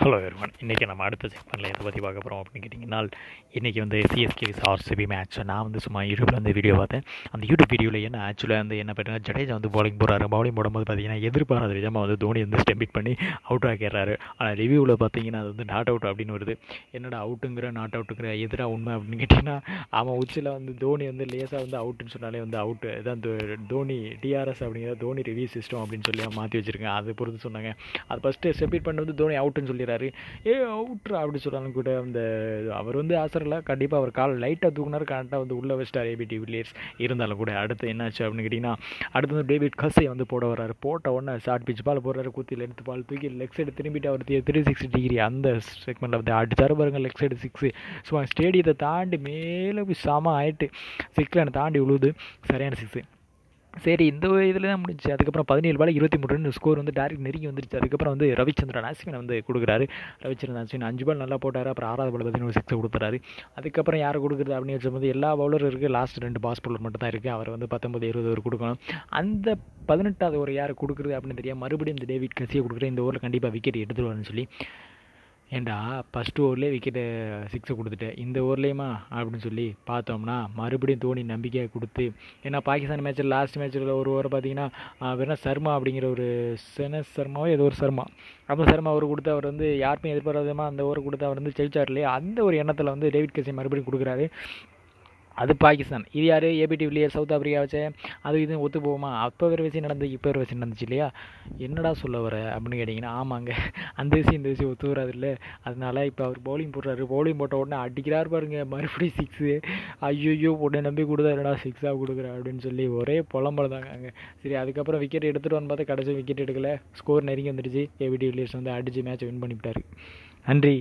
Hello everyone இன்றைக்கி நம்ம அடுத்த செக்மெண்ட்டில் எதை பற்றி பார்க்க போகிறோம் அப்படின்னு கேட்டிங்கன்னா இன்றைக்கி வந்து சிஎஸ்கே ஆர்சிபி மேட்ச் நான் வந்து சும்மா யூடியூப்பில் வந்து வீடியோ பார்த்தேன். அந்த யூடியூப் வீடியோவில் என்ன ஆக்சுவலாக வந்து என்ன பண்ணுறாங்க ஜடேஜா வந்து பவுலிங் போடுறாரு பவுலிங் போடும்போது பார்த்தீங்கன்னா எதிர்பாராத விதமாக வந்து தோனி வந்து ஸ்டெம்பிக் பண்ணி அவுட் ஆக்கிடுறாரு. ஆனால் ரிவ்யூவில் பார்த்தீங்கன்னா அது வந்து நாட் அவுட் அப்படின்னு வருது. என்னடா அவுட்டுங்கிற நாட் அவுட்டுங்கிற எதிராக உண்மை அப்படின்னு கேட்டிங்கன்னா அவன் உச்சியில் வந்து தோனி வந்து லேசாக வந்து அவுட்டுன்னு சொன்னாலே வந்து அவுட்டு இதான் தோனி டிஆர்எஸ் அப்படிங்கிற தோனி ரிவ்யூ சிஸ்டம் அப்படின்னு சொல்லி மாற்றி வச்சுருக்கேன். அது பொறுத்து சொன்னாங்க. அது ஃபஸ்ட்டு ஸ்டெம்பிட் பண்ணுறது தோனி அவுட்டுன்னு சொல்லி சொல்லிடுறாரு ஏ அவுட்ரா அப்படி சொல்கிறாங்க கூட. அந்த அவர் வந்து ஆசரில் கண்டிப்பாக அவர் கால் லைட்டாக தூக்குனார். கரெக்டாக வந்து உள்ளே வச்சிட்டார் ஏபி டிவிலியர்ஸ் இருந்தாலும் கூட அடுத்து என்னாச்சு அப்படின்னு கேட்டிங்கன்னா அடுத்து வந்து டேவிட் கஸை வந்து போட வர்றாரு. போட்ட உடனே ஷார்ட் பிச் பால் போடுறாரு. குத்தியில் எடுத்து பால் தூக்கி லெக் சைடு திரும்பிட்டு அவர் த்ரீ சிக்ஸ்டி டிகிரி அந்த செக்மெண்ட்டில் வந்து அடிச்சாரு பாருங்கள் லெக் சைடு சிக்ஸு ஸோ ஸ்டேடியத்தை தாண்டி மேலே போய் சம ஆயிட்டு சிக்ஸ் தாண்டி உழுது. சரியான சிக்ஸு சரி இந்த இதில் தான் முடிஞ்சு அதுக்கப்புறம் பதினேழு பால் இருபத்தி மூணு ரன் ஸ்கோர் வந்து டேரக்ட் நெருங்கி வந்துருச்சு. அதுக்கப்புறம் வந்து ரவிச்சந்திரன் அஸ்வினை வந்து கொடுக்குறாரு. ரவிச்சந்திரன் அஸ்வின் அஞ்சு பால் நல்லா போட்டார். அப்புறம் ஆறாவது பால் பார்த்தீங்கன்னா சிக்ஸ் கொடுத்துறாரு. அதுக்கப்புறம் யார் கொடுக்குறது அப்படின்னு வச்சும்போது எல்லா பவுலரும் இருக்குது லாஸ்ட் ரெண்டு பாஸ் பவுலர் மட்டும் தான் இருக்குது அவர் வந்து பத்தொம்பது இருபது ஒரு கொடுக்கணும். அந்த பதினெட்டாவது ஒரு யார் கொடுக்குறது அப்படின்னு தெரியாது மறுபடியும் இந்த டேவிட் கசியை கொடுக்குறேன் இந்த ஓவரில் கண்டிப்பாக விக்கெட் எடுத்துருவாருன்னு சொல்லி ஏண்டா ஃபஸ்ட்டு ஓவர்லேயே விக்கெட்டு சிக்ஸை கொடுத்துட்டேன் இந்த ஓவர்லேயுமா? அப்படின்னு சொல்லி பார்த்தோம்னா மறுபடியும் தோனி நம்பிக்கையை கொடுத்து ஏன்னா பாகிஸ்தான் மேட்ச்சில் லாஸ்ட் மேட்ச்சில் ஒரு ஓவர் பார்த்தீங்கன்னா வெறும் சர்மா அப்படிங்கிற ஒரு சென சர்மாவோ ஏதோ ஒரு சர்மா. அப்போ சர்மா அவர் கொடுத்து அவர் வந்து யாருமே எதிர்பாராதமாக அந்த ஓவர் கொடுத்து அவர் வந்து ஜெயிச்சார் இல்லையா? அந்த ஒரு எண்ணத்தில் வந்து டேவிட் கசி மறுபடியும் கொடுக்குறாரு. அது பாகிஸ்தான். இது யார்? ஏபிடி வில்லியர் சவுத் ஆப்பிரிக்கா வச்சு. அது இது ஒத்து போகுமா? அப்போ வேறு விஷயம் நடந்து இப்போ வேறு விஷயம் நடந்துச்சு இல்லையா? என்னடா சொல்ல வர அப்படின்னு கேட்டிங்கன்னா ஆமாங்க. அந்த விஷயம் இந்த விஷயம் ஒத்து வராது இல்லை அதனால இப்போ அவர் பவுலிங் போடுறாரு. பவுலிங் போட்ட உடனே அடிக்கிறார் பாருங்க. மறுபடியும் சிக்ஸு ஐயோ உடனே நம்பி கொடுத்தா என்னடா சிக்ஸாக கொடுக்குற? அப்படின்னு சொல்லி ஒரே புலம்பல் தாங்க அங்கே. சரி அதுக்கப்புறம் விக்கெட் எடுத்துகிட்டு வந்து பார்த்தா கடைசி விக்கெட் எடுக்கல. ஸ்கோர் நெருங்கி வந்துடுச்சு. ஏபிடி வில்லியர்ஸ் வந்து அடித்து மேட்ச் வின் பண்ணிவிட்டார். நன்றி.